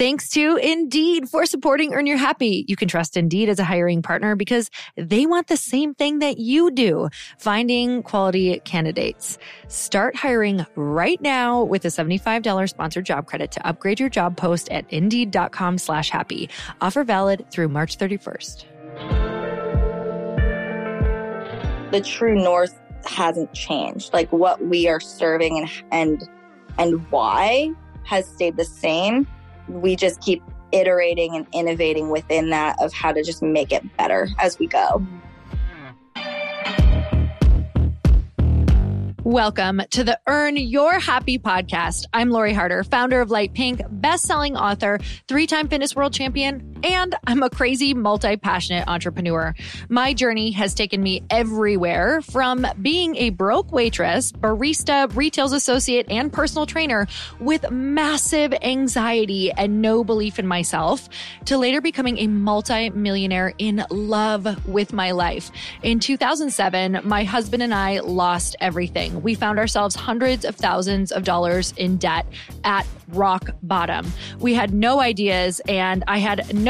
Thanks to Indeed for supporting Earn Your Happy. You can trust Indeed as a hiring partner because they want the same thing that you do, finding quality candidates. Start hiring right now with a $75 sponsored job credit to upgrade your job post at indeed.com slash happy. Offer valid through March 31st. The true north hasn't changed. Like what we are serving and and and why has stayed the same we just keep iterating and innovating within that of how to just make it better as we go. Welcome to the Earn Your Happy podcast. I'm Lori Harder, founder of Light Pink, best-selling author, three-time fitness world champion, and I'm a crazy, multi-passionate entrepreneur. My journey has taken me everywhere from being a broke waitress, barista, retails associate, and personal trainer with massive anxiety and no belief in myself to later becoming a multi-millionaire in love with my life. In 2007, my husband and I lost everything we found ourselves hundreds of thousands of dollars in debt at rock bottom. We had no ideas and I had no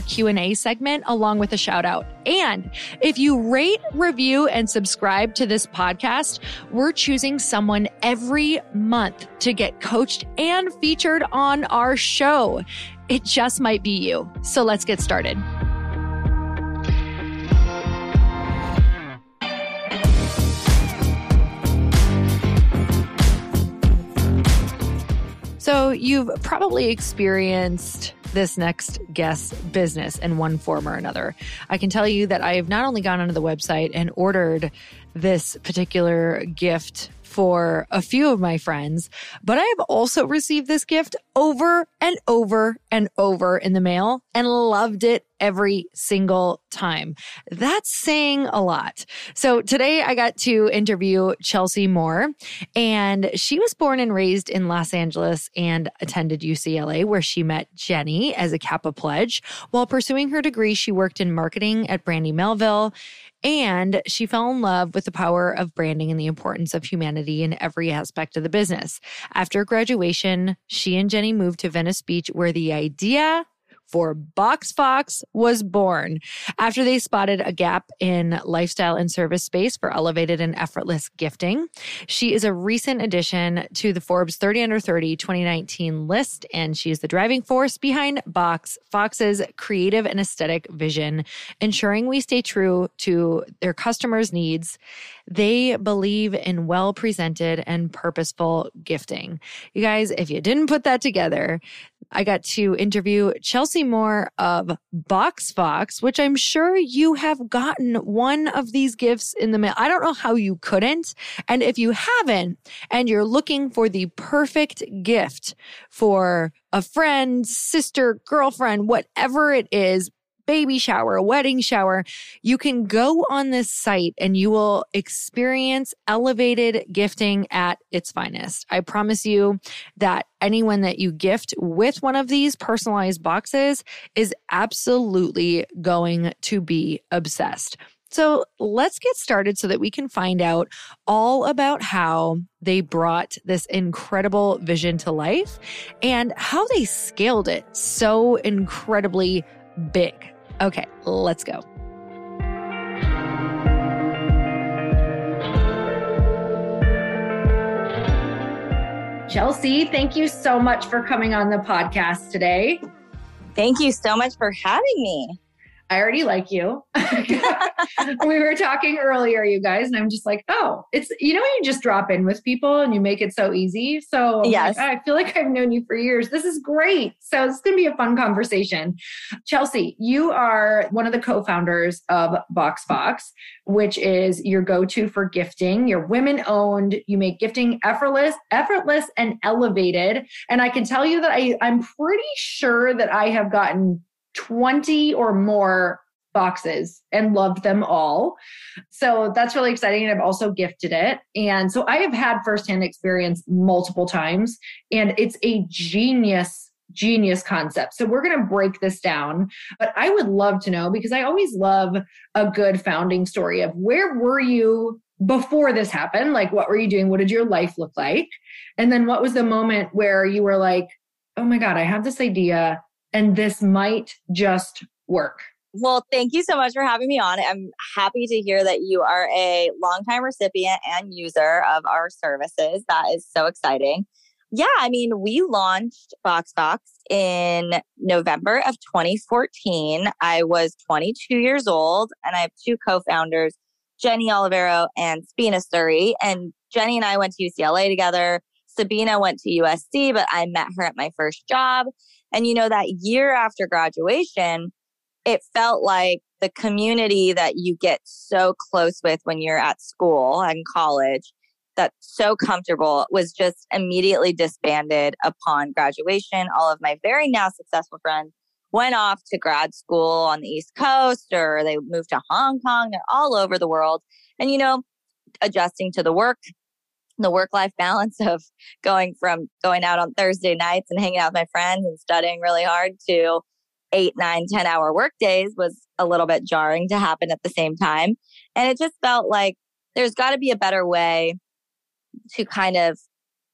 Q&A segment along with a shout out. And if you rate, review, and subscribe to this podcast, we're choosing someone every month to get coached and featured on our show. It just might be you. So let's get started. So, you've probably experienced this next guest's business in one form or another. I can tell you that I have not only gone onto the website and ordered this particular gift for a few of my friends, but I have also received this gift over and over and over in the mail and loved it every single time. That's saying a lot. So today I got to interview Chelsea Moore and she was born and raised in Los Angeles and attended UCLA where she met Jenny as a Kappa pledge. While pursuing her degree, she worked in marketing at Brandy Melville and she fell in love with the power of branding and the importance of humanity in every aspect of the business. After graduation, she and Jenny moved to Venice Beach, where the idea for Box Fox was born after they spotted a gap in lifestyle and service space for elevated and effortless gifting. She is a recent addition to the Forbes 30 under 30 2019 list, and she is the driving force behind Box Fox's creative and aesthetic vision, ensuring we stay true to their customers' needs. They believe in well presented and purposeful gifting. You guys, if you didn't put that together, I got to interview Chelsea Moore of Box Fox, which I'm sure you have gotten one of these gifts in the mail. I don't know how you couldn't. And if you haven't, and you're looking for the perfect gift for a friend, sister, girlfriend, whatever it is, baby shower, a wedding shower, you can go on this site and you will experience elevated gifting at its finest. I promise you that anyone that you gift with one of these personalized boxes is absolutely going to be obsessed. So let's get started so that we can find out all about how they brought this incredible vision to life and how they scaled it so incredibly big. Okay, let's go. Chelsea, thank you so much for coming on the podcast today. Thank you so much for having me. I already like you. we were talking earlier, you guys, and I'm just like, oh, it's you know, you just drop in with people and you make it so easy. So yes, like, I feel like I've known you for years. This is great. So it's going to be a fun conversation. Chelsea, you are one of the co-founders of BoxFox, which is your go-to for gifting. You're women-owned. You make gifting effortless, effortless, and elevated. And I can tell you that I, I'm pretty sure that I have gotten 20 or more boxes and loved them all. So that's really exciting. And I've also gifted it. And so I have had firsthand experience multiple times, and it's a genius, genius concept. So we're going to break this down. But I would love to know because I always love a good founding story of where were you before this happened? Like, what were you doing? What did your life look like? And then what was the moment where you were like, oh my God, I have this idea and this might just work. Well, thank you so much for having me on. I'm happy to hear that you are a longtime recipient and user of our services. That is so exciting. Yeah, I mean, we launched BoxFox in November of 2014. I was 22 years old and I have two co-founders, Jenny Olivero and Sabina Suri. And Jenny and I went to UCLA together. Sabina went to USC, but I met her at my first job. And, you know, that year after graduation, it felt like the community that you get so close with when you're at school and college that's so comfortable was just immediately disbanded upon graduation. All of my very now successful friends went off to grad school on the East Coast or they moved to Hong Kong. They're all over the world. And, you know, adjusting to the work the work life balance of going from going out on Thursday nights and hanging out with my friends and studying really hard to eight, nine, 10 hour work days was a little bit jarring to happen at the same time. And it just felt like there's got to be a better way to kind of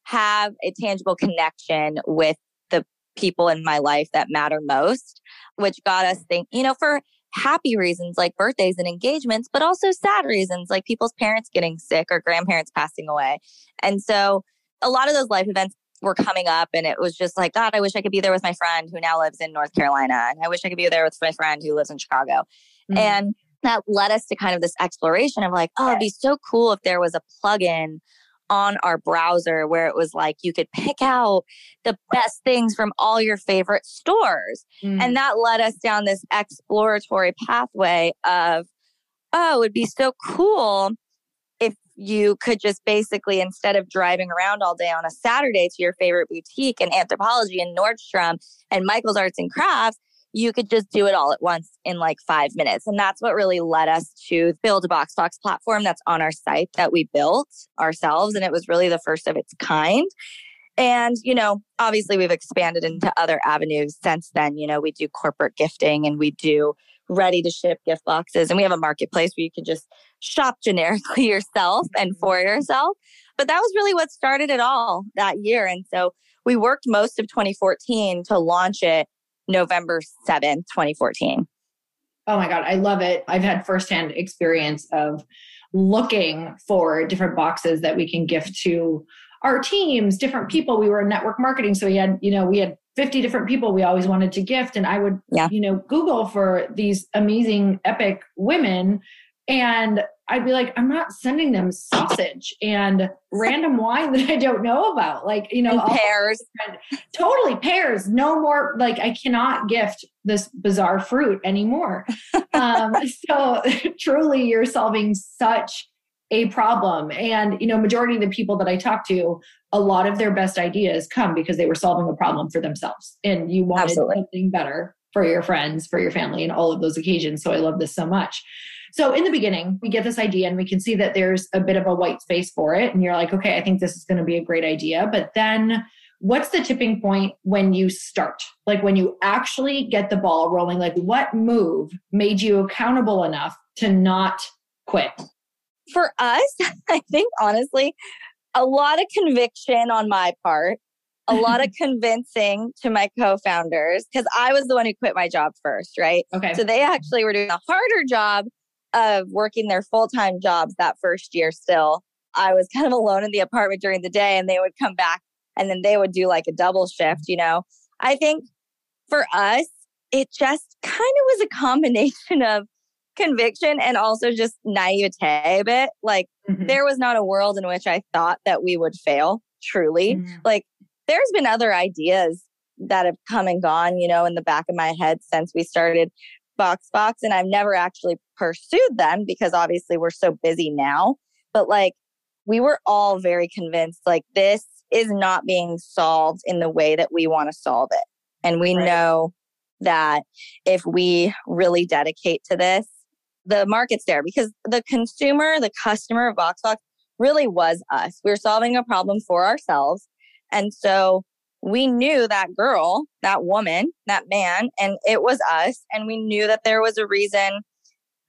have a tangible connection with the people in my life that matter most, which got us think, you know, for happy reasons like birthdays and engagements, but also sad reasons like people's parents getting sick or grandparents passing away. And so a lot of those life events were coming up and it was just like, God, I wish I could be there with my friend who now lives in North Carolina. And I wish I could be there with my friend who lives in Chicago. Mm-hmm. And that led us to kind of this exploration of like, oh, it'd be so cool if there was a plugin on our browser where it was like you could pick out the best things from all your favorite stores. Mm. And that led us down this exploratory pathway of, oh, it would be so cool if you could just basically, instead of driving around all day on a Saturday to your favorite boutique and Anthropologie and Nordstrom and Michael's Arts and Crafts, you could just do it all at once in like five minutes. And that's what really led us to build a BoxFox platform that's on our site that we built ourselves. And it was really the first of its kind. And, you know, obviously we've expanded into other avenues since then. You know, we do corporate gifting and we do ready to ship gift boxes. And we have a marketplace where you can just shop generically yourself and mm-hmm. for yourself. But that was really what started it all that year. And so we worked most of 2014 to launch it November 7th, 2014. Oh my God, I love it. I've had firsthand experience of looking for different boxes that we can gift to our teams, different people. We were in network marketing. So we had, you know, we had 50 different people we always wanted to gift. And I would, yeah. you know, Google for these amazing, epic women. And I'd be like, I'm not sending them sausage and random wine that I don't know about. Like, you know, pears. Totally pears. No more, like, I cannot gift this bizarre fruit anymore. um, so truly, you're solving such a problem. And, you know, majority of the people that I talk to, a lot of their best ideas come because they were solving a problem for themselves. And you wanted Absolutely. something better for your friends, for your family, and all of those occasions. So I love this so much. So in the beginning, we get this idea and we can see that there's a bit of a white space for it. And you're like, okay, I think this is going to be a great idea. But then what's the tipping point when you start? Like when you actually get the ball rolling, like what move made you accountable enough to not quit? For us, I think honestly, a lot of conviction on my part a lot of convincing to my co-founders because I was the one who quit my job first, right? Okay. So they actually were doing a harder job of working their full-time jobs that first year still. I was kind of alone in the apartment during the day and they would come back and then they would do like a double shift, you know. I think for us, it just kind of was a combination of conviction and also just naivete a bit. Like mm-hmm. there was not a world in which I thought that we would fail, truly. Mm-hmm. Like there's been other ideas that have come and gone, you know, in the back of my head since we started Box Fox. And I've never actually pursued them because obviously we're so busy now. But like we were all very convinced like this is not being solved in the way that we want to solve it. And we right. know that if we really dedicate to this, the market's there because the consumer, the customer of BoxFox really was us. We were solving a problem for ourselves. And so we knew that girl, that woman, that man, and it was us. And we knew that there was a reason.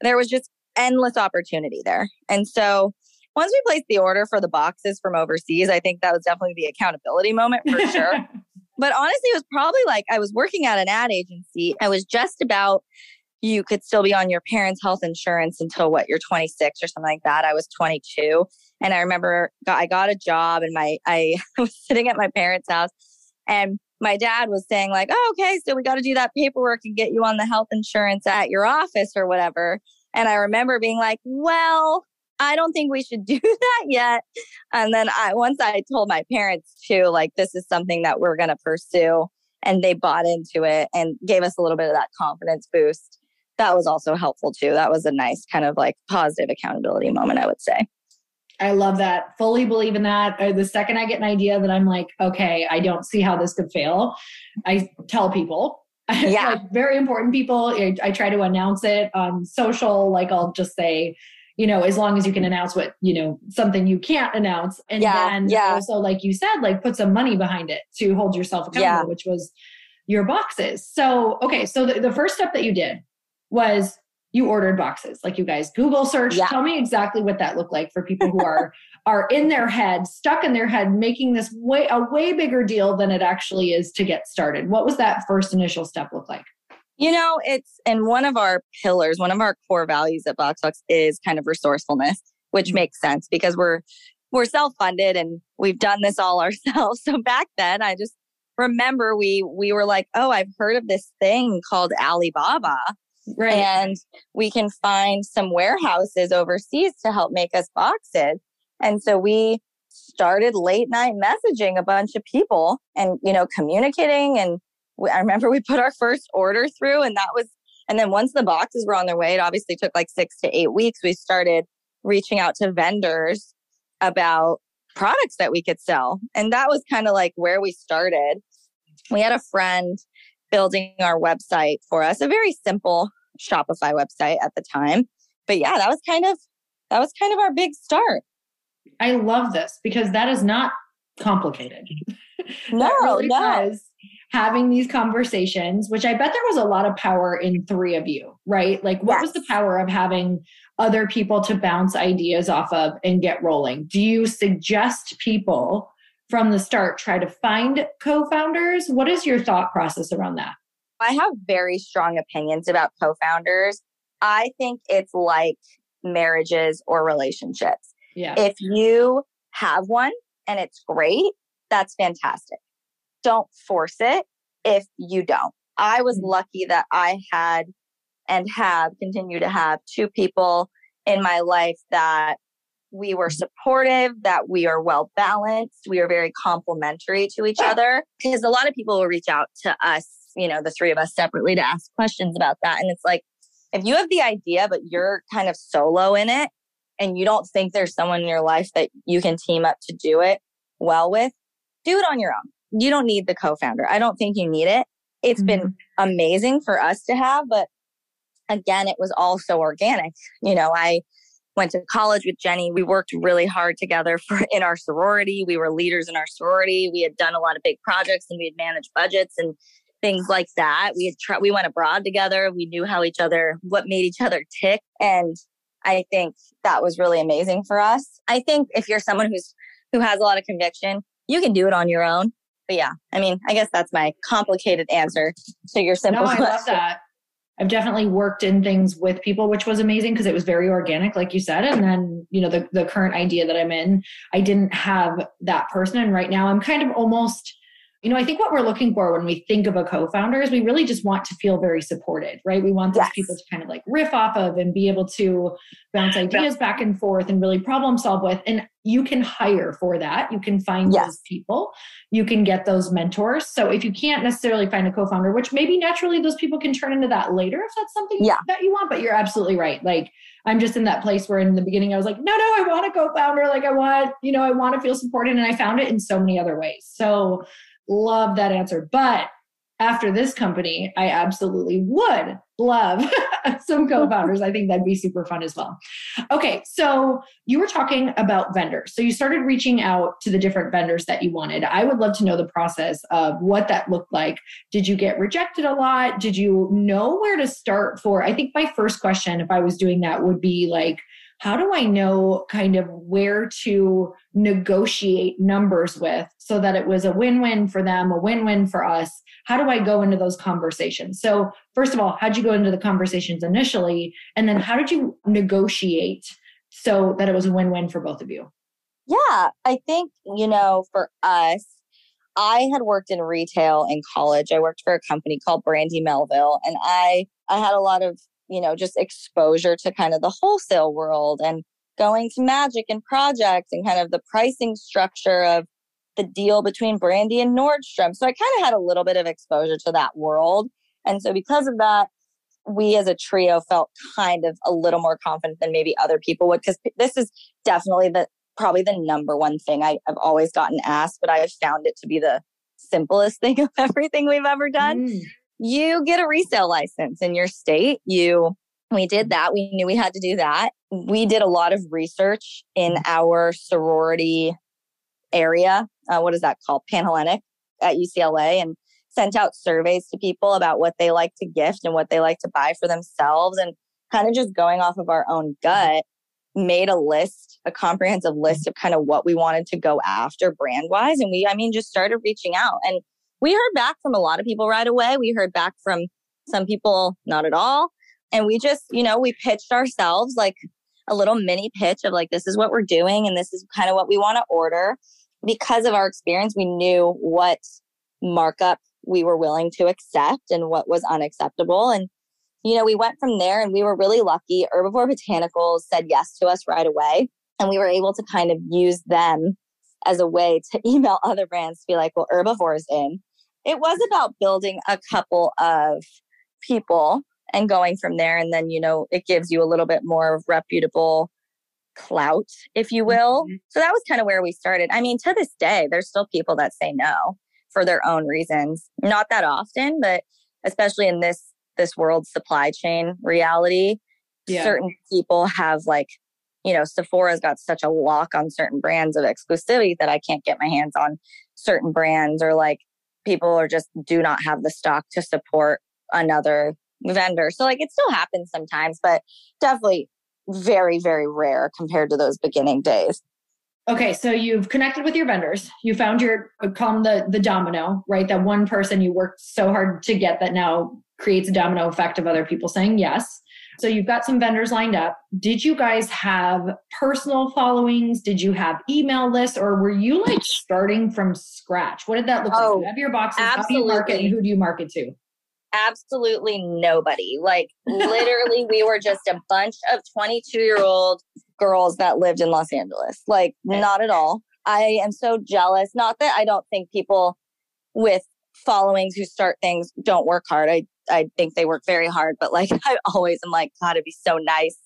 There was just endless opportunity there. And so once we placed the order for the boxes from overseas, I think that was definitely the accountability moment for sure. but honestly, it was probably like I was working at an ad agency. I was just about you could still be on your parents' health insurance until what you're 26 or something like that. I was 22, and I remember I got a job, and my I was sitting at my parents' house, and my dad was saying like, "Oh, okay, so we got to do that paperwork and get you on the health insurance at your office or whatever." And I remember being like, "Well, I don't think we should do that yet." And then I once I told my parents too, like, "This is something that we're to pursue." And they bought into it and gave us a little bit of that confidence boost that was also helpful too. That was a nice kind of like positive accountability moment, I would say. I love that. Fully believe in that. Uh, the second I get an idea that I'm like, okay, I don't see how this could fail, I tell people. Yeah. like very important people. I, I try to announce it on social. Like I'll just say, you know, as long as you can announce what, you know, something you can't announce. And yeah, then yeah. also, like you said, like put some money behind it to hold yourself accountable, yeah. which was your boxes. So, okay. So the, the first step that you did was you ordered boxes. Like you guys google search yeah. tell me exactly what that looked like for people who are are in their head stuck in their head making this way a way bigger deal than it actually is to get started. What was that first initial step look like? You know it's and one of our pillars one of our core values at boxfox is kind of resourcefulness which mm-hmm. makes sense because we're we're self-funded and we've done this all ourselves. So back then i just remember we we were like oh i've heard of this thing called alibaba Right. And we can find some warehouses overseas to help make us boxes. And so we started late night messaging a bunch of people and, you know, communicating. And we, I remember we put our first order through and that was, and then once the boxes were on their way, it obviously took like six to eight weeks. We started reaching out to vendors about products that we could sell. And that was kind of like where we started. We had a friend building our website for us, a very simple Shopify website at the time. But yeah, that was kind of that was kind of our big start. I love this because that is not complicated. No, really no. having these conversations, which I bet there was a lot of power in three of you, right? Like, what yes. was the power of having other people to bounce ideas off of and get rolling? Do you suggest people from the start try to find co founders? What is your thought process around that? I have very strong opinions about co founders. I think it's like marriages or relationships. Yeah. If you have one and it's great, that's fantastic. Don't force it if you don't. I was mm-hmm. lucky that I had and have continue to have two people in my life that we were mm-hmm. supportive, that we are well balanced, we are very complementary to each other. Because a lot of people will reach out to us you know, the three of us separately to ask questions about that. And it's like, if you have the idea, but you're kind of solo in it and you don't think there's someone in your life that you can team up to do it well with, do it on your own. You don't need the co founder. I don't think you need it. It's mm-hmm. been amazing for us to have, but again, it was all so organic. You know, I went to college with Jenny. We worked really hard together for in our sorority. We were leaders in our sorority. We had done a lot of big projects and we had managed budgets and things like that. We had tried, we went abroad together. We knew how each other, what made each other tick. And I think that was really amazing for us. I think if you're someone who's, who has a lot of conviction, you can do it on your own. But yeah, I mean, I guess that's my complicated answer to your simple no, I question. love that. I've definitely worked in things with people, which was amazing because it was very organic, like you said. And then, you know, the, the current idea that I'm in, I didn't have that person. And right now I'm kind of almost you know, I think what we're looking for when we think of a co founder is we really just want to feel very supported, right? We want those yes. people to kind of like riff off of and be able to bounce ideas back and forth and really problem solve with. And you can hire for that. You can find yes. those people, you can get those mentors. So if you can't necessarily find a co founder, which maybe naturally those people can turn into that later if that's something yeah. that you want, but you're absolutely right. Like, I'm just in that place where in the beginning I was like, no, no, I want a co-founder. Like I want, you know, I want to feel supported. And I found it in so many other ways. So love that answer. But after this company, I absolutely would love some co founders. I think that'd be super fun as well. Okay, so you were talking about vendors. So you started reaching out to the different vendors that you wanted. I would love to know the process of what that looked like. Did you get rejected a lot? Did you know where to start for? I think my first question, if I was doing that, would be like, how do I know kind of where to negotiate numbers with so that it was a win win for them, a win win for us? How do I go into those conversations? So, first of all, how'd you go into the conversations initially? And then how did you negotiate so that it was a win win for both of you? Yeah, I think, you know, for us, I had worked in retail in college. I worked for a company called Brandy Melville and I I had a lot of you know, just exposure to kind of the wholesale world and going to magic and projects and kind of the pricing structure of the deal between Brandy and Nordstrom. So I kind of had a little bit of exposure to that world. And so because of that, we as a trio felt kind of a little more confident than maybe other people would because this is definitely the probably the number one thing I, have always gotten asked, but I have found it to be the simplest thing of everything we've ever done. Mm you get a resale license in your state. You we did that. We knew we had to do that. We did a lot of research in mm. our sorority area. Uh, what is that called? Panhellenic at UCLA and sent out surveys to people about what they like to gift and what they like to buy for themselves and kind of just going off of our own mm-hmm. gut made a list a comprehensive list mm. of kind of what we wanted to go after brand wise and we i mean just started reaching out and we heard back from a lot of people right away. We heard back from some people not at all. And we just, you know, we pitched ourselves like a little mini pitch of like, this is what we're doing and this is kind of what we want to order. Because of our experience, we knew what markup we were willing to accept and what was unacceptable. And, you know, we went from there and we were really lucky. Herbivore Botanicals said yes to us right away. And we were able to kind of use them as a way to email other brands to be like, well, Herbivore's in it was about building a couple of people and going from there. And then, you know, it gives you a little bit more reputable clout, if you will. Mm-hmm. So that was kind of where we started. I mean, to this day, there's still people that say no for their own reasons. Not that often, but especially in this this world supply chain reality, yeah. certain people have like, you know, Sephora's got such a lock on certain brands of exclusivity that I can't get my hands on certain brands or like people or just do not have the stock to support another vendor. So like it still happens sometimes, but definitely very, very rare compared to those beginning days. Okay, so you've connected with your vendors. You found your uh, come the the domino, right? That one person you worked so hard to get that now creates a domino effect of other people saying yes. So you've got some vendors lined up. Did you guys have personal followings? Did you have email lists or were you like starting from scratch? What did that look oh, like? You have your boxes. Absolutely. How do you market and who do you market to? Absolutely nobody. Like literally we were just a bunch of 22 year old girls that lived in Los Angeles. Like not at all. I am so jealous. Not that I don't think people with followings who start things don't work hard. I I think they work very hard, but like I always am like, God, it'd be so nice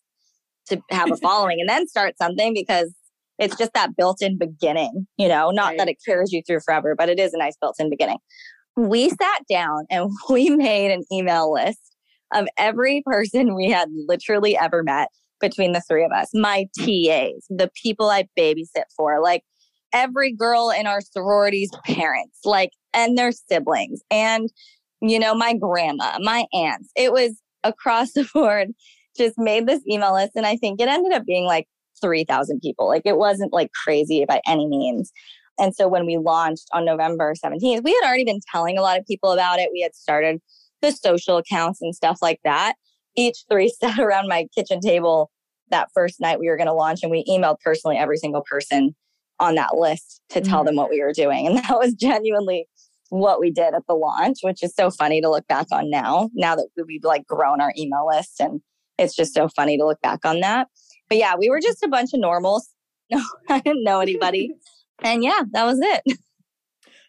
to have a following and then start something because it's just that built in beginning, you know, not right. that it carries you through forever, but it is a nice built in beginning. We sat down and we made an email list of every person we had literally ever met between the three of us, my TAs, the people I babysit for, like every girl in our sorority's parents, like, and their siblings. And you know, my grandma, my aunts. It was across the board, just made this email list. And I think it ended up being like 3,000 people. Like it wasn't like crazy by any means. And so when we launched on November 17th, we had already been telling a lot of people about it. We had started the social accounts and stuff like that. Each three sat around my kitchen table that first night we were going to launch and we emailed personally every single person on that list to tell mm-hmm. them what we were doing. And that was genuinely what we did at the launch, which is so funny to look back on now, now that we've like grown our email list. And it's just so funny to look back on that. But yeah, we were just a bunch of normals. No, I didn't know anybody. and yeah, that was it.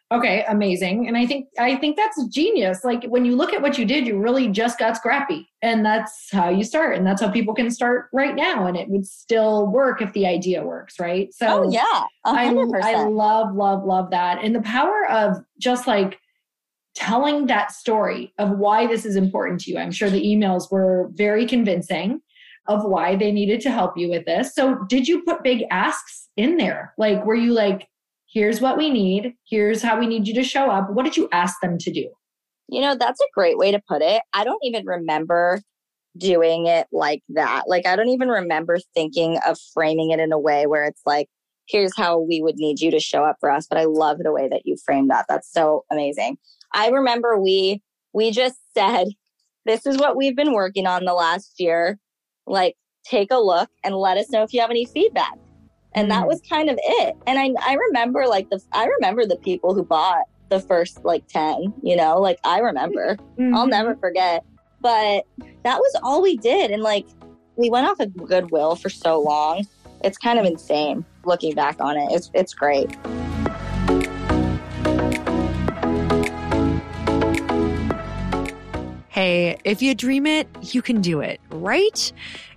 Okay, amazing. And I think I think that's genius. Like when you look at what you did, you really just got scrappy. And that's how you start. And that's how people can start right now. And it would still work if the idea works, right? So oh, yeah. 100%. I, I love, love, love that. And the power of just like telling that story of why this is important to you. I'm sure the emails were very convincing of why they needed to help you with this. So did you put big asks in there? Like were you like, here's what we need, here's how we need you to show up. What did you ask them to do? You know, that's a great way to put it. I don't even remember doing it like that. Like, I don't even remember thinking of framing it in a way where it's like, here's how we would need you to show up for us. But I love the way that you framed that. That's so amazing. I remember we we just said, this is what we've been working on the last year. Like, take a look and let us know if you have any feedback and that mm. was kind of it. And i i remember like the i remember the people who bought the first like 10 you know? Like i remember. Mm-hmm. i'll never forget. But that was all we did. And like we went off of goodwill for so long. It's kind of insane looking back on it. It's it's great. Hey, if you dream it, you can do it, right?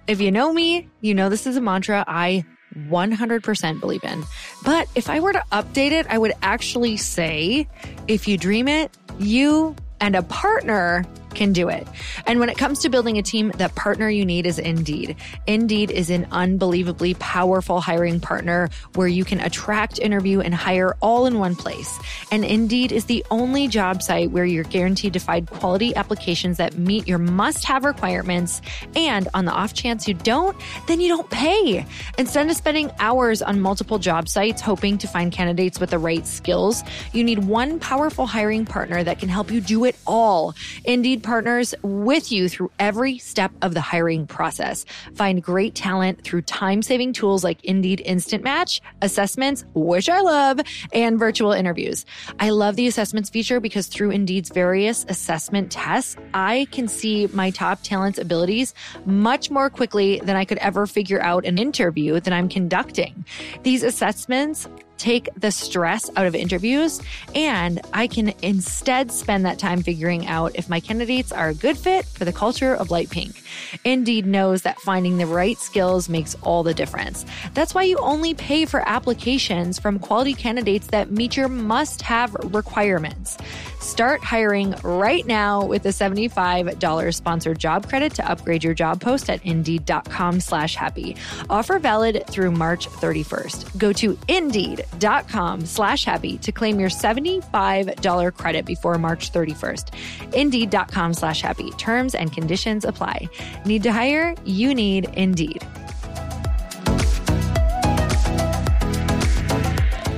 If you know me, you know this is a mantra. I 100% believe in. But if I were to update it, I would actually say if you dream it, you and a partner can do it. And when it comes to building a team, that partner you need is Indeed. Indeed is an unbelievably powerful hiring partner where you can attract, interview, and hire all in one place. And Indeed is the only job site where you're guaranteed to find quality applications that meet your must have requirements. And on the off chance you don't, then you don't pay. Instead of spending hours on multiple job sites hoping to find candidates with the right skills, you need one powerful hiring partner that can help you do it all. Indeed partners with you through every step of the hiring process. Find great talent through time saving tools like Indeed Instant Match, assessments, which I love, and virtual interviews. I love the assessments feature because through Indeed's various assessment tests, I can see my top talent's abilities much more quickly than I could ever figure out an interview that I'm conducting. These assessments take the stress out of interviews and I can instead spend that time figuring out if my candidates are a good fit for the culture of Light Pink. Indeed knows that finding the right skills makes all the difference. That's why you only pay for applications from quality candidates that meet your must have requirements. Start hiring right now with a $75 sponsored job credit to upgrade your job post at indeed.com slash happy. Offer valid through March 31st. Go to indeed.com slash happy to claim your $75 credit before March 31st. Indeed.com slash happy. Terms and conditions apply. Need to hire? You need Indeed.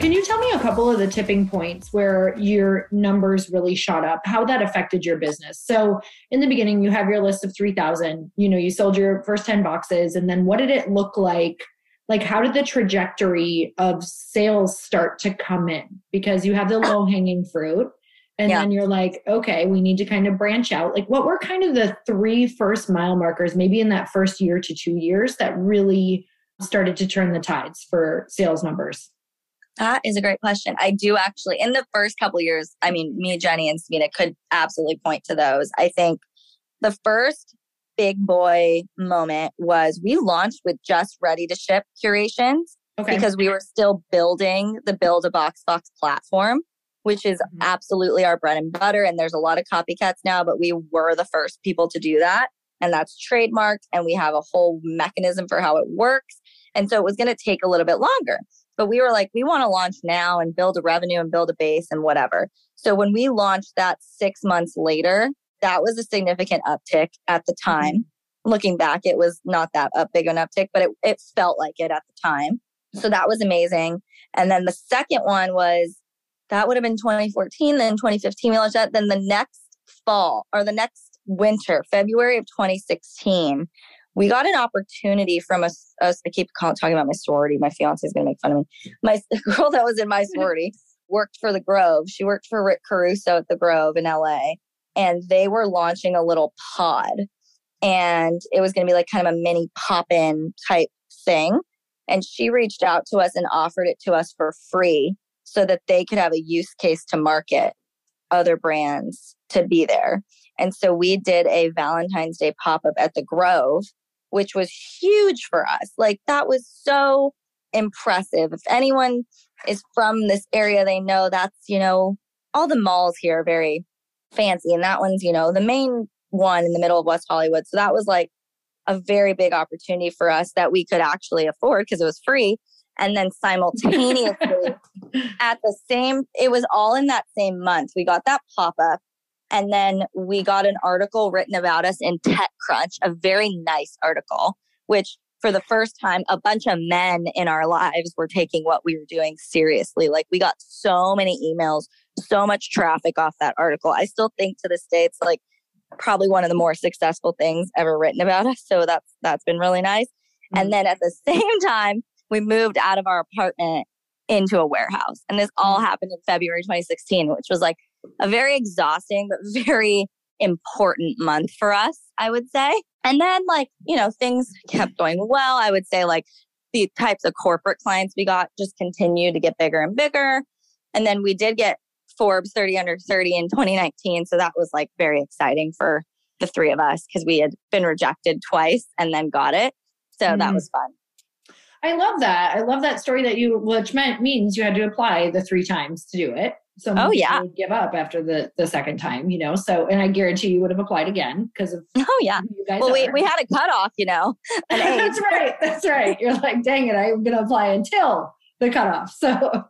Can you tell me a couple of the tipping points where your numbers really shot up, how that affected your business? So, in the beginning, you have your list of 3,000, you know, you sold your first 10 boxes, and then what did it look like? Like, how did the trajectory of sales start to come in? Because you have the low hanging fruit. And yeah. then you're like, okay, we need to kind of branch out. Like, what were kind of the three first mile markers, maybe in that first year to two years, that really started to turn the tides for sales numbers? That is a great question. I do actually, in the first couple years, I mean, me, Jenny, and Sabina could absolutely point to those. I think the first big boy moment was we launched with just ready to ship curations okay. because we were still building the Build a Box Box platform, which is mm-hmm. absolutely our bread and butter. And there's a lot of copycats now, but we were the first people to do that. And that's trademarked, and we have a whole mechanism for how it works. And so it was going to take a little bit longer. But we were like, we want to launch now and build a revenue and build a base and whatever. So when we launched that six months later, that was a significant uptick at the mm-hmm. time. Mm-hmm. Looking back, it was not that up big an uptick, but it, it felt like it at the time. So that was amazing. And then the second one was that would have been 2014. Then 2015, we launched that. Then the next fall or the next winter, February of 2016, we got an opportunity from us. I keep talking about my sorority. My fiance is going to make fun of me. My girl that was in my sorority worked for the Grove. She worked for Rick Caruso at the Grove in LA. And they were launching a little pod. And it was going to be like kind of a mini pop in type thing. And she reached out to us and offered it to us for free so that they could have a use case to market other brands to be there. And so we did a Valentine's Day pop up at the Grove, which was huge for us. Like that was so impressive. If anyone is from this area, they know that's, you know, all the malls here are very fancy. And that one's, you know, the main one in the middle of West Hollywood. So that was like a very big opportunity for us that we could actually afford because it was free. And then simultaneously at the same, it was all in that same month. We got that pop up. And then we got an article written about us in TechCrunch, a very nice article, which for the first time, a bunch of men in our lives were taking what we were doing seriously. Like we got so many emails, so much traffic off that article. I still think to this day, it's like probably one of the more successful things ever written about us. So that's that's been really nice. And mm. then at the same time, we moved out of our apartment into a warehouse. And this all mm-hmm. happened in February 2016, which was like a very exhausting but very important month for us, I would say. And then like, you know, things kept going well. I would say like the types of corporate clients we got just continued to get bigger and bigger. And then we did get Forbes 30 under 30 in 2019. So that was like very exciting for the three of us because we had been rejected twice and then got it. So mm. that was fun. I love that. I love that story that you, which meant means you had to apply the three times to do it. So oh yeah, would give up after the the second time, you know. So and I guarantee you would have applied again because of oh yeah. well, are. we we had a cutoff, you know. that's right. That's right. You're like, dang it, I'm going to apply until the cutoff. So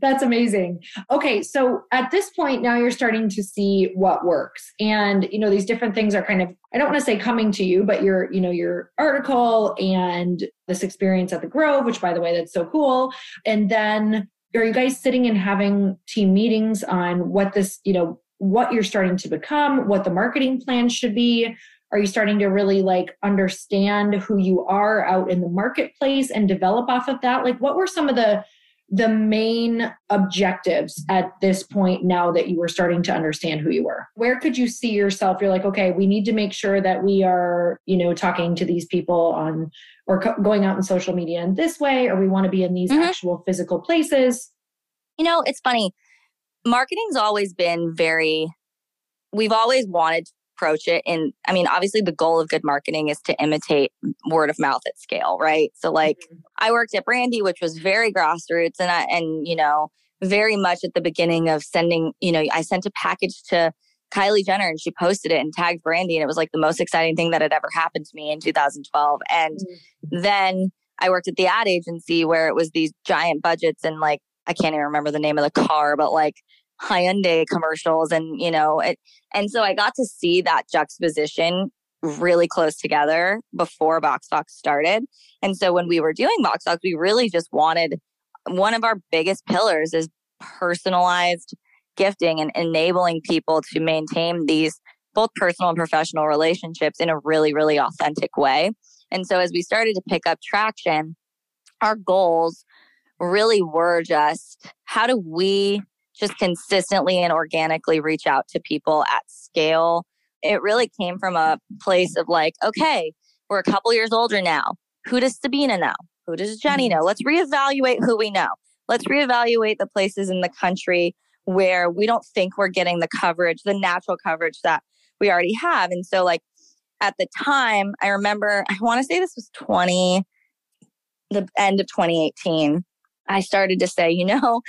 that's amazing. Okay, so at this point now you're starting to see what works, and you know these different things are kind of I don't want to say coming to you, but your you know your article and this experience at the Grove, which by the way that's so cool, and then are you guys sitting and having team meetings on what this you know what you're starting to become, what the marketing plan should be? Are you starting to really like understand who you are out in the marketplace and develop off of that? Like what were some of the the main objectives at this point now that you were starting to understand who you were where could you see yourself you're like okay we need to make sure that we are you know talking to these people on or co- going out in social media in this way or we want to be in these mm-hmm. actual physical places you know it's funny marketing's always been very we've always wanted approach it and i mean obviously the goal of good marketing is to imitate word of mouth at scale right so like mm-hmm. i worked at brandy which was very grassroots and i and you know very much at the beginning of sending you know i sent a package to kylie jenner and she posted it and tagged brandy and it was like the most exciting thing that had ever happened to me in 2012 and mm-hmm. then i worked at the ad agency where it was these giant budgets and like i can't even remember the name of the car but like Hyundai commercials and you know it and so I got to see that juxtaposition really close together before Box Fox started. And so when we were doing Box Fox, we really just wanted one of our biggest pillars is personalized gifting and enabling people to maintain these both personal and professional relationships in a really, really authentic way. And so as we started to pick up traction, our goals really were just how do we just consistently and organically reach out to people at scale. It really came from a place of like, okay, we're a couple years older now. Who does Sabina know? Who does Jenny mm-hmm. know? Let's reevaluate who we know. Let's reevaluate the places in the country where we don't think we're getting the coverage, the natural coverage that we already have. And so, like, at the time, I remember, I want to say this was 20, the end of 2018. I started to say, you know,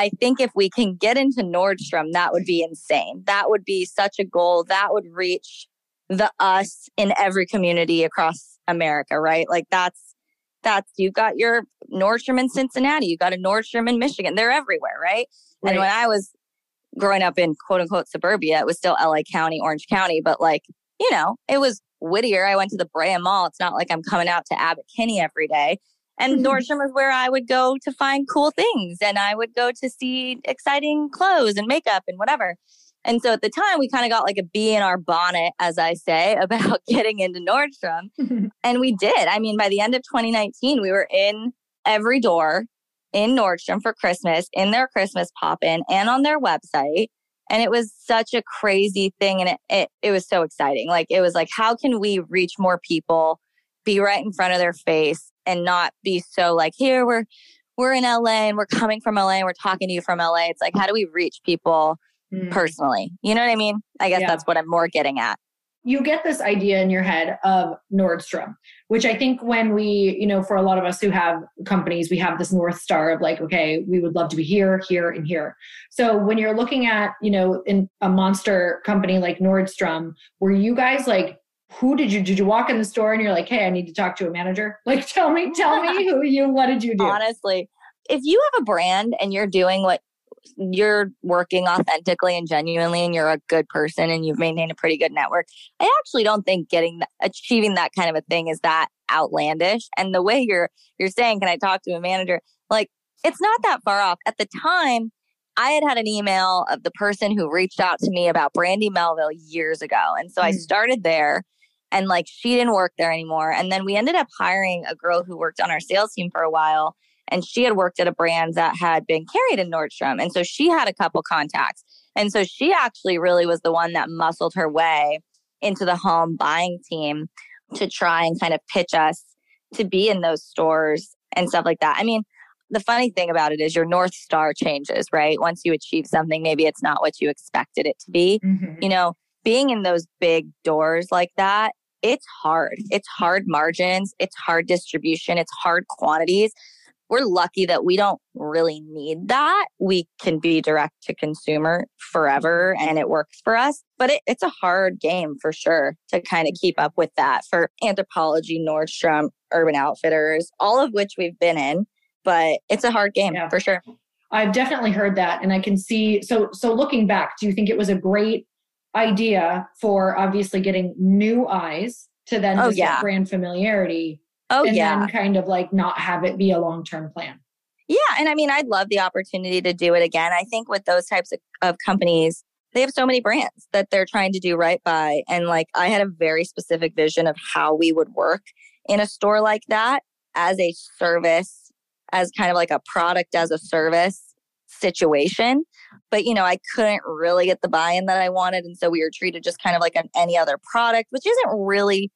I think if we can get into Nordstrom, that would be insane. That would be such a goal. That would reach the us in every community across America, right? Like that's that's you got your Nordstrom in Cincinnati, you got a Nordstrom in Michigan. They're everywhere, right? right? And when I was growing up in quote unquote suburbia, it was still LA County, Orange County, but like, you know, it was Whittier. I went to the Brea Mall. It's not like I'm coming out to Abbot Kinney every day. And mm-hmm. Nordstrom is where I would go to find cool things and I would go to see exciting clothes and makeup and whatever. And so at the time, we kind of got like a bee in our bonnet, as I say, about getting into Nordstrom. and we did. I mean, by the end of 2019, we were in every door. in Nordstrom for Christmas in their Christmas pop in and on their website. And it was such a crazy thing. And it, it, it was so exciting. Like, it was like, how can we reach more people, be right in front of their face, and not be so like, here, we're, we're in LA and we're coming from LA and we're talking to you from LA. It's like, how do we reach people mm. personally? You know what I mean? I guess yeah. that's what I'm more getting at you get this idea in your head of Nordstrom, which I think when we, you know, for a lot of us who have companies, we have this North Star of like, okay, we would love to be here, here, and here. So when you're looking at, you know, in a monster company like Nordstrom, were you guys like, who did you did you walk in the store and you're like, hey, I need to talk to a manager? Like, tell me, tell me who you, what did you do? Honestly, if you have a brand and you're doing what you're working authentically and genuinely and you're a good person and you've maintained a pretty good network i actually don't think getting that, achieving that kind of a thing is that outlandish and the way you're you're saying can i talk to a manager like it's not that far off at the time i had had an email of the person who reached out to me about brandy melville years ago and so i mm. started there and like she didn't work there anymore and then we ended up hiring a girl who worked on our sales team for a while and she had worked at a brand that had been carried in Nordstrom. And so she had a couple contacts. And so she actually really was the one that muscled her way into the home buying team to try and kind of pitch us to be in those stores and stuff like that. I mean, the funny thing about it is your North Star changes, right? Once you achieve something, maybe it's not what you expected it to be. Mm-hmm. You know, being in those big doors like that, it's hard. It's hard margins, it's hard distribution, it's hard quantities we're lucky that we don't really need that. We can be direct to consumer forever and it works for us. But it, it's a hard game for sure to kind of keep up with that for Anthropologie, Nordstrom, Urban Outfitters, all of which we've been in. But it's a hard game yeah. for sure. I've definitely heard that. And I can see so so looking back, do you think it was a great idea for obviously getting new eyes to then oh, yeah. brand familiarity Oh, and yeah. then kind of like not have it be a long term plan. Yeah. And I mean, I'd love the opportunity to do it again. I think with those types of, of companies, they have so many brands that they're trying to do right by. And like, I had a very specific vision of how we would work in a store like that as a service, as kind of like a product as a service situation. But, you know, I couldn't really get the buy in that I wanted. And so we were treated just kind of like an, any other product, which isn't really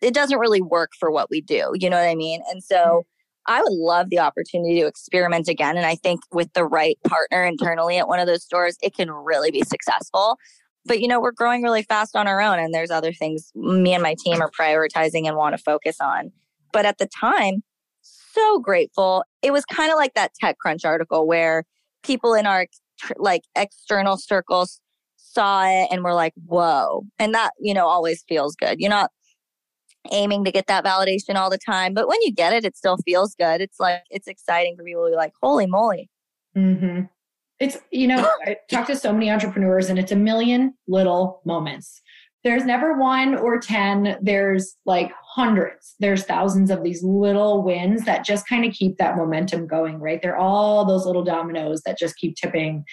it doesn't really work for what we do. You know what I mean? And so mm-hmm. I would love the opportunity to experiment again. And I think with the right partner internally at one of those stores, it can really be successful. But, you know, we're growing really fast on our own, and there's other things me and my team are prioritizing and want to focus on. But at the time, so grateful. It was kind of like that TechCrunch article where people in our like external circles saw it and were like, whoa. And that, you know, always feels good. You're not aiming to get that validation all the time. But when you get it, it still feels good. It's like, it's exciting for people to be like, holy moly. Mm-hmm. It's, you know, I talk to so many entrepreneurs and it's a million little moments. There's never one or 10, there's like hundreds, there's thousands of these little wins that just kind of keep that momentum going, right? They're all those little dominoes that just keep tipping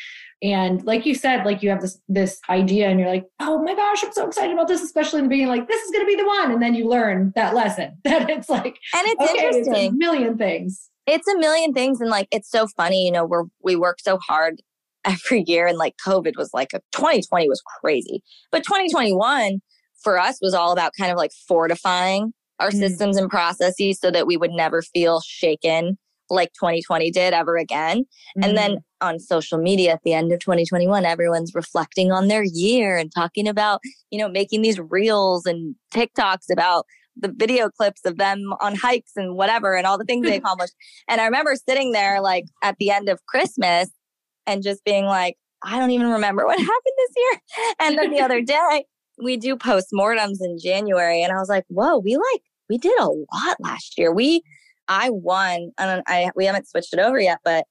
and like you said, like you have this this idea and you're like, oh my gosh, I'm so excited about this, especially in the beginning, like this is gonna be the one. And then you learn that lesson that it's like And it's okay, interesting. It's a million things. It's a million things. And like it's so funny, you know, we're we work so hard every year and like COVID was like a 2020 was crazy. But 2021 for us was all about kind of like fortifying our mm. systems and processes so that we would never feel shaken like 2020 did ever again. Mm-hmm. And then mm. on social media at the end of 2021, everyone's reflecting on their year and talking about, you know, making these reels and TikToks about the video clips of them on hikes and whatever and all the things they accomplished. And I remember sitting there like at the end of Christmas and just being like, I don't even remember what happened this year. And then the other day, we do postmortems in January. And I was like, whoa, we like, we did a lot last year. We I won, and I we haven't switched it over yet, but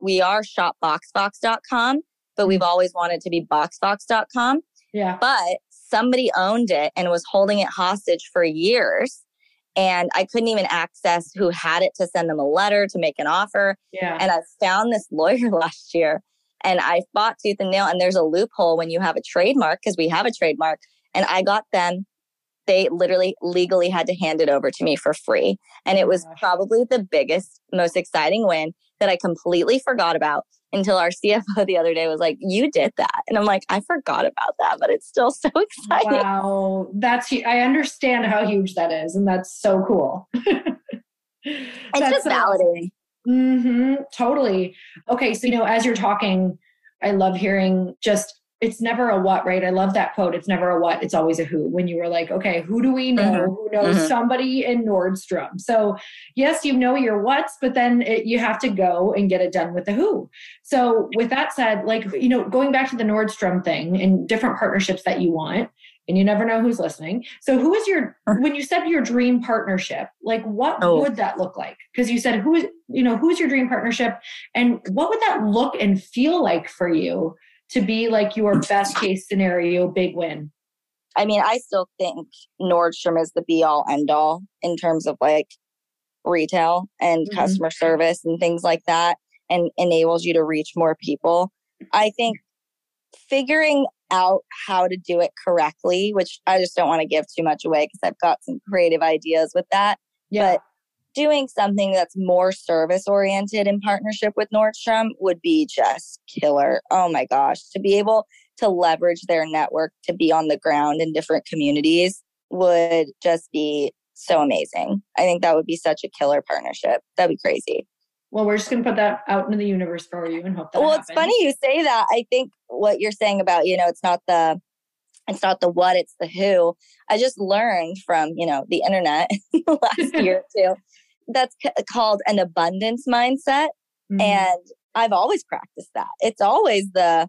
we are shopboxfox.com, but we've mm. always wanted to be boxfox.com. Yeah. But somebody owned it and was holding it hostage for years. And I couldn't even access who had it to send them a letter to make an offer. Yeah. And I found this lawyer last year and I fought tooth and nail. And there's a loophole when you have a trademark because we have a trademark. And I got them they literally legally had to hand it over to me for free. And it was probably the biggest, most exciting win that I completely forgot about until our CFO the other day was like, You did that. And I'm like, I forgot about that, but it's still so exciting. Wow. That's, I understand how huge that is. And that's so cool. it's just validating. Mm-hmm, totally. Okay. So, you know, as you're talking, I love hearing just it's never a what, right? I love that quote. It's never a what, it's always a who. When you were like, okay, who do we know mm-hmm. who knows mm-hmm. somebody in Nordstrom? So, yes, you know your what's, but then it, you have to go and get it done with the who. So, with that said, like, you know, going back to the Nordstrom thing and different partnerships that you want, and you never know who's listening. So, who is your, when you said your dream partnership, like what oh. would that look like? Because you said, who is, you know, who's your dream partnership? And what would that look and feel like for you? To be like your best case scenario big win? I mean, I still think Nordstrom is the be all end all in terms of like retail and mm-hmm. customer service and things like that and enables you to reach more people. I think figuring out how to do it correctly, which I just don't want to give too much away because I've got some creative ideas with that. Yeah. But doing something that's more service oriented in partnership with Nordstrom would be just killer. Oh my gosh, to be able to leverage their network to be on the ground in different communities would just be so amazing. I think that would be such a killer partnership. That'd be crazy. Well, we're just going to put that out into the universe for you and hope that. Well, it's funny you say that. I think what you're saying about you know it's not the it's not the what, it's the who. I just learned from, you know, the internet last year two. That's c- called an abundance mindset. Mm-hmm. And I've always practiced that. It's always the,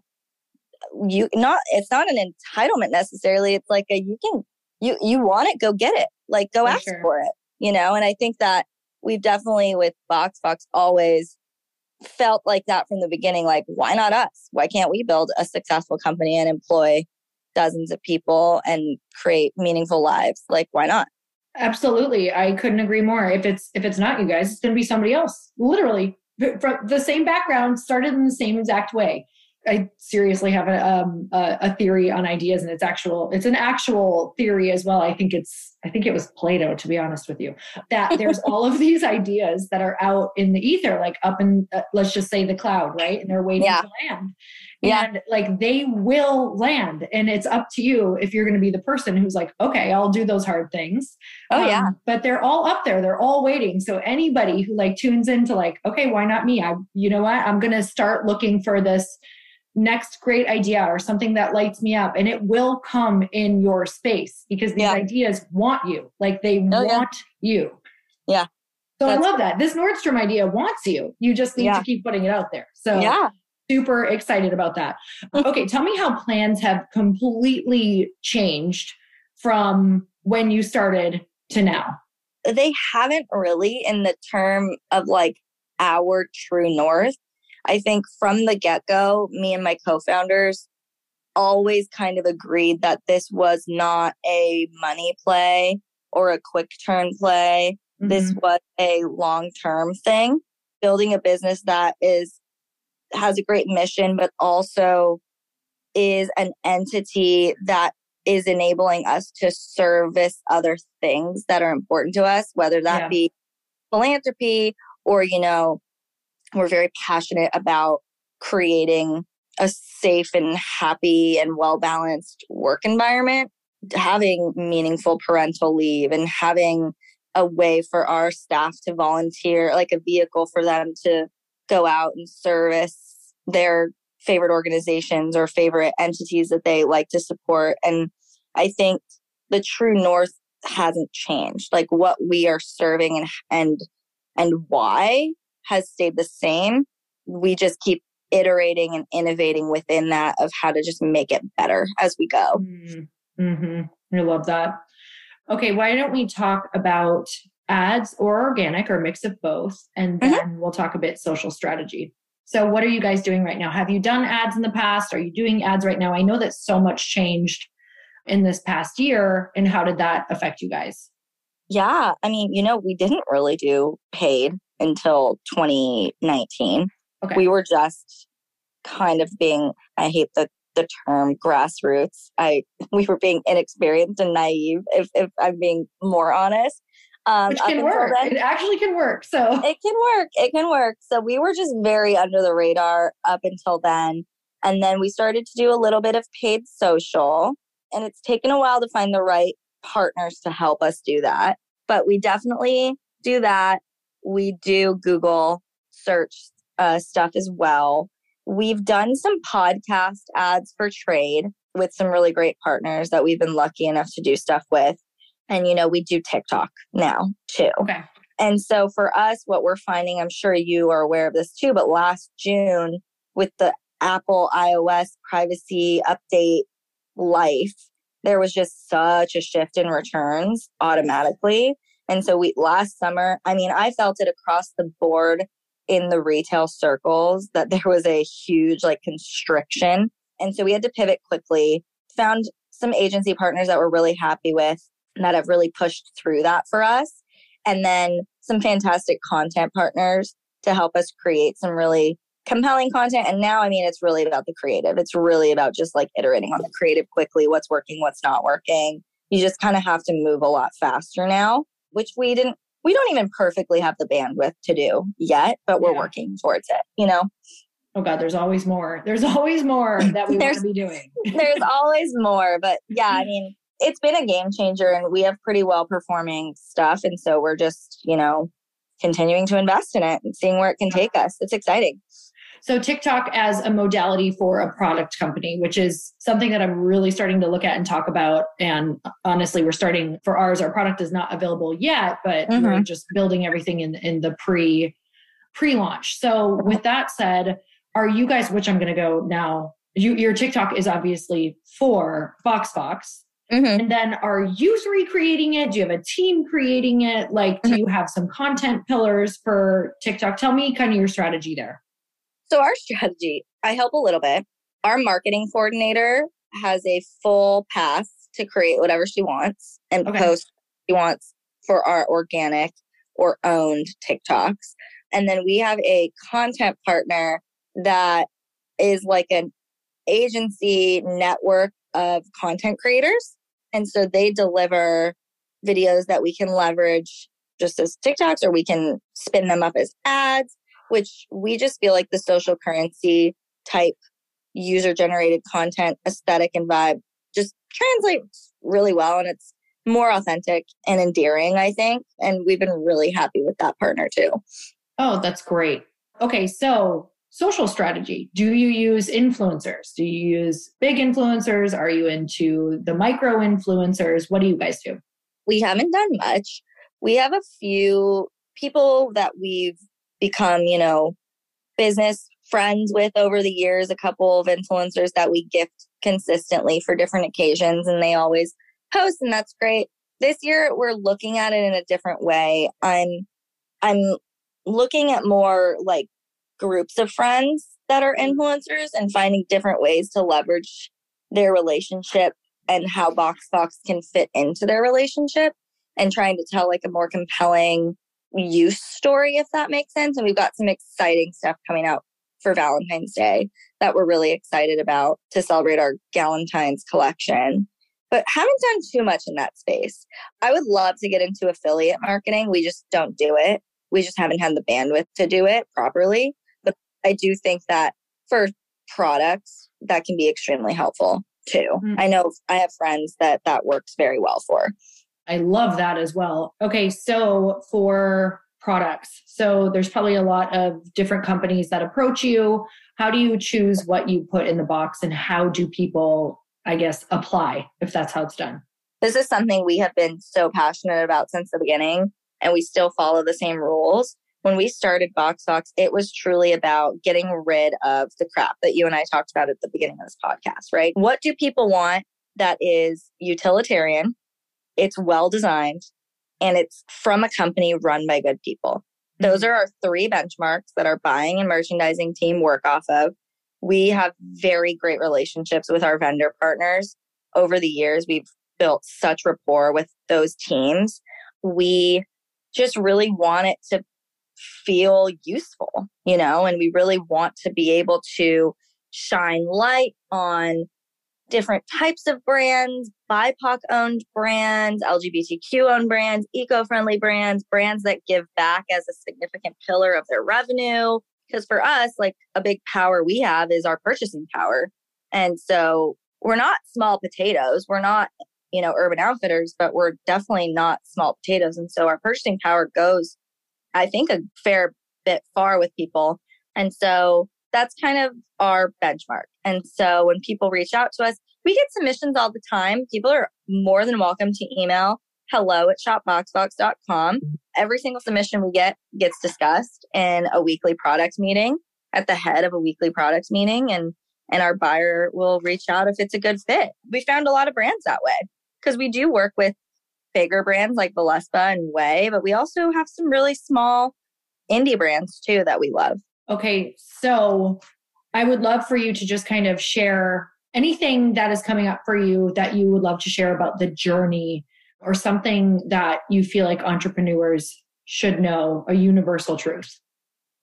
you not, it's not an entitlement necessarily. It's like a, you can, you, you want it, go get it. Like go for ask sure. for it, you know? And I think that we've definitely with Box Fox always felt like that from the beginning. Like, why not us? Why can't we build a successful company and employ dozens of people and create meaningful lives like why not absolutely i couldn't agree more if it's if it's not you guys it's going to be somebody else literally from the same background started in the same exact way I seriously have a, um, a, theory on ideas, and it's actual. It's an actual theory as well. I think it's. I think it was Plato, to be honest with you. That there's all of these ideas that are out in the ether, like up in, uh, let's just say the cloud, right? And they're waiting yeah. to land. Yeah. And like they will land, and it's up to you if you're going to be the person who's like, okay, I'll do those hard things. Oh um, yeah. But they're all up there. They're all waiting. So anybody who like tunes into like, okay, why not me? I, you know what? I'm going to start looking for this next great idea or something that lights me up and it will come in your space because these yeah. ideas want you like they oh, want yeah. you yeah so That's i love that this nordstrom idea wants you you just need yeah. to keep putting it out there so yeah super excited about that. Okay tell me how plans have completely changed from when you started to now. They haven't really in the term of like our true north. I think from the get go, me and my co founders always kind of agreed that this was not a money play or a quick turn play. Mm-hmm. This was a long term thing, building a business that is has a great mission, but also is an entity that is enabling us to service other things that are important to us, whether that yeah. be philanthropy or, you know, we're very passionate about creating a safe and happy and well balanced work environment, having meaningful parental leave and having a way for our staff to volunteer, like a vehicle for them to go out and service their favorite organizations or favorite entities that they like to support. And I think the true north hasn't changed. Like what we are serving and and and why has stayed the same. We just keep iterating and innovating within that of how to just make it better as we go. Mm-hmm. mm-hmm. I love that. Okay, why don't we talk about ads or organic or mix of both? And mm-hmm. then mm-hmm. we'll talk a bit social strategy. So, what are you guys doing right now? Have you done ads in the past? Are you doing ads right now? I know that so much changed in this past year. And how did that affect you guys? Yeah, I mean, you know, we didn't really do paid until 2019. Okay. We were just kind of being, I hate the, the term grassroots. I we were being inexperienced and naive, if, if I'm being more honest. Um, Which can work. Then, it actually can work. So it can work. It can work. So we were just very under the radar up until then. And then we started to do a little bit of paid social. And it's taken a while to find the right partners to help us do that. But we definitely do that. We do Google search uh, stuff as well. We've done some podcast ads for trade with some really great partners that we've been lucky enough to do stuff with. And, you know, we do TikTok now too. Okay. And so for us, what we're finding, I'm sure you are aware of this too, but last June with the Apple iOS privacy update life, there was just such a shift in returns automatically. And so we last summer, I mean, I felt it across the board in the retail circles that there was a huge like constriction. And so we had to pivot quickly, found some agency partners that we're really happy with that have really pushed through that for us. And then some fantastic content partners to help us create some really compelling content. And now, I mean, it's really about the creative. It's really about just like iterating on the creative quickly, what's working, what's not working. You just kind of have to move a lot faster now, which we didn't, we don't even perfectly have the bandwidth to do yet, but we're yeah. working towards it, you know? Oh God, there's always more. There's always more that we want to be doing. there's always more. But yeah, I mean, it's been a game changer and we have pretty well performing stuff. And so we're just, you know, continuing to invest in it and seeing where it can take us. It's exciting. So, TikTok as a modality for a product company, which is something that I'm really starting to look at and talk about. And honestly, we're starting for ours. Our product is not available yet, but mm-hmm. we're just building everything in, in the pre pre launch. So, with that said, are you guys, which I'm going to go now, you, your TikTok is obviously for Box Fox. Mm-hmm. And then are you recreating it? Do you have a team creating it? Like, do mm-hmm. you have some content pillars for TikTok? Tell me kind of your strategy there. So, our strategy, I help a little bit. Our marketing coordinator has a full path to create whatever she wants and okay. post she wants for our organic or owned TikToks. And then we have a content partner that is like an agency network of content creators. And so they deliver videos that we can leverage just as TikToks or we can spin them up as ads which we just feel like the social currency type user generated content aesthetic and vibe just translates really well and it's more authentic and endearing, I think. And we've been really happy with that partner too. Oh, that's great. Okay, so social strategy. Do you use influencers? Do you use big influencers? Are you into the micro influencers? What do you guys do? We haven't done much. We have a few people that we've become, you know, business friends with over the years, a couple of influencers that we gift consistently for different occasions and they always post and that's great. This year we're looking at it in a different way. I'm I'm looking at more like groups of friends that are mm-hmm. influencers and finding different ways to leverage their relationship and how Box Fox can fit into their relationship and trying to tell like a more compelling use story, if that makes sense. And we've got some exciting stuff coming out for Valentine's Day that we're really excited about to celebrate our Galentine's collection. But haven't done too much in that space. I would love to get into affiliate marketing. We just don't do it. We just haven't had the bandwidth to do it properly. I do think that for products, that can be extremely helpful too. Mm-hmm. I know I have friends that that works very well for. I love that as well. Okay, so for products, so there's probably a lot of different companies that approach you. How do you choose what you put in the box and how do people, I guess, apply if that's how it's done? This is something we have been so passionate about since the beginning, and we still follow the same rules. When we started Box it was truly about getting rid of the crap that you and I talked about at the beginning of this podcast, right? What do people want that is utilitarian, it's well designed, and it's from a company run by good people. Those mm-hmm. are our three benchmarks that our buying and merchandising team work off of. We have very great relationships with our vendor partners. Over the years, we've built such rapport with those teams. We just really want it to feel useful, you know, and we really want to be able to shine light on different types of brands, BIPOC owned brands, LGBTQ owned brands, eco friendly brands, brands that give back as a significant pillar of their revenue. Because for us, like a big power we have is our purchasing power. And so we're not small potatoes. We're not, you know, urban outfitters, but we're definitely not small potatoes. And so our purchasing power goes, I think, a fair bit far with people. And so that's kind of our benchmark. And so when people reach out to us, we get submissions all the time. People are more than welcome to email hello at shopboxfox.com. Every single submission we get gets discussed in a weekly product meeting at the head of a weekly product meeting and and our buyer will reach out if it's a good fit. We found a lot of brands that way because we do work with bigger brands like Voluspa and Way, but we also have some really small indie brands too that we love. Okay, so I would love for you to just kind of share anything that is coming up for you that you would love to share about the journey or something that you feel like entrepreneurs should know, a universal truth.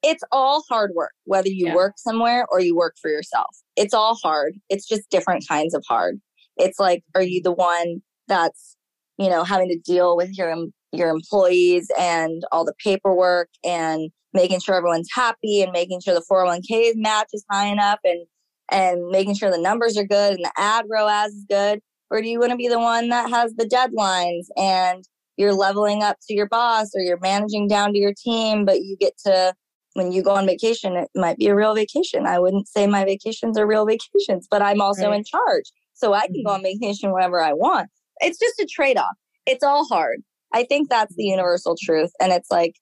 It's all hard work, whether you yeah. work somewhere or you work for yourself. It's all hard. It's just different kinds of hard. It's like, are you the one that's, you know, having to deal with your your employees and all the paperwork and making sure everyone's happy and making sure the 401k match is high enough and and making sure the numbers are good and the ad ROAS is good? Or do you want to be the one that has the deadlines and you're leveling up to your boss or you're managing down to your team, but you get to, when you go on vacation, it might be a real vacation. I wouldn't say my vacations are real vacations, but I'm also right. in charge. So I can mm-hmm. go on vacation whenever I want. It's just a trade off. It's all hard. I think that's the universal truth. And it's like,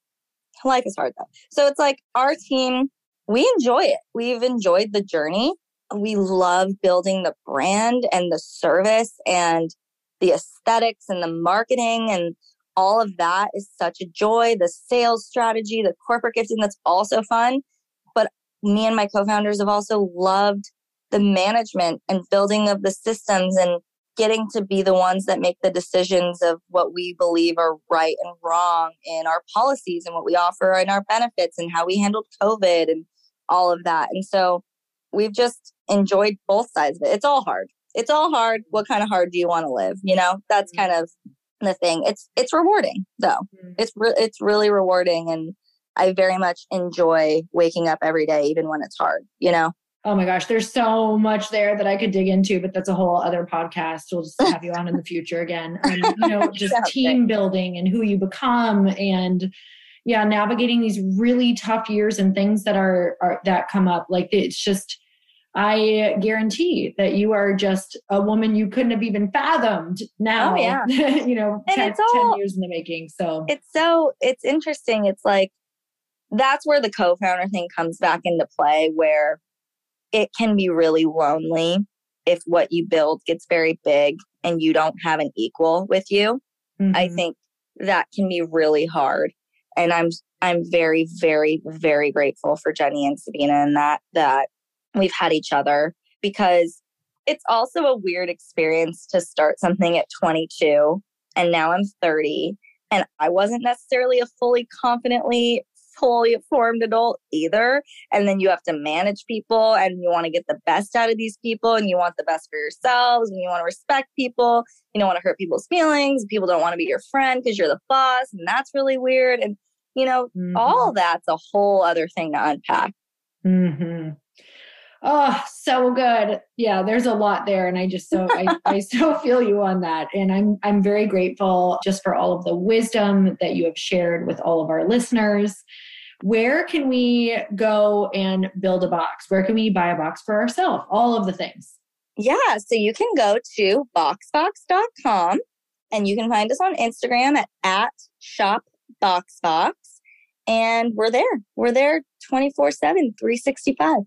life is hard though. So it's like our team, we enjoy it. We've enjoyed the journey. We love building the brand and the service and the aesthetics and the marketing and all of that is such a joy. The sales strategy, the corporate gifting, that's also fun. But me and my co founders have also loved the management and building of the systems and getting to be the ones that make the decisions of what we believe are right and wrong in our policies and what we offer in our benefits and how we handled COVID and all of that. And so we've just enjoyed both sides of it. It's all hard. It's all hard. What kind of hard do you want to live? You know, that's mm-hmm. kind of the thing. It's it's rewarding though. Mm-hmm. It's re- it's really rewarding and I very much enjoy waking up every day even when it's hard, you know. Oh my gosh, there's so much there that I could dig into, but that's a whole other podcast. We'll just have you on in the future again. And, you know, just team building and who you become and yeah, navigating these really tough years and things that are, are that come up. Like it's just I guarantee that you are just a woman you couldn't have even fathomed now. Oh, yeah. you know, 10, all, 10 years in the making. So it's so, it's interesting. It's like, that's where the co founder thing comes back into play, where it can be really lonely if what you build gets very big and you don't have an equal with you. Mm-hmm. I think that can be really hard. And I'm I'm very, very, very grateful for Jenny and Sabina and that that we've had each other because it's also a weird experience to start something at 22 and now I'm 30 and I wasn't necessarily a fully confidently fully formed adult either. And then you have to manage people and you want to get the best out of these people and you want the best for yourselves and you want to respect people. You don't want to hurt people's feelings. People don't want to be your friend because you're the boss and that's really weird. And, you know, mm-hmm. all that's a whole other thing to unpack. Mm-hmm. Oh, so good. Yeah, there's a lot there. And I just so I, I so feel you on that. And I'm I'm very grateful just for all of the wisdom that you have shared with all of our listeners where can we go and build a box? Where can we buy a box for ourselves? All of the things. Yeah, so you can go to boxfox.com and you can find us on Instagram at, at shopboxfox. And we're there. We're there 24 7, 365.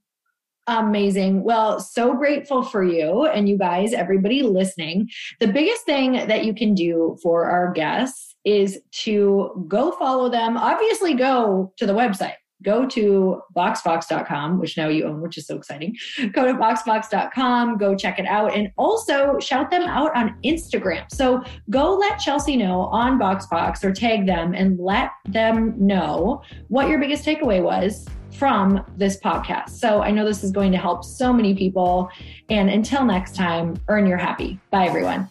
Amazing. Well, so grateful for you and you guys, everybody listening. The biggest thing that you can do for our guests is to go follow them. Obviously, go to the website. Go to boxfox.com, which now you own, which is so exciting. Go to boxfox.com, go check it out, and also shout them out on Instagram. So go let Chelsea know on BoxFox or tag them and let them know what your biggest takeaway was from this podcast. So I know this is going to help so many people. And until next time, earn your happy. Bye, everyone.